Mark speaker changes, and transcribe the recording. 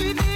Speaker 1: to the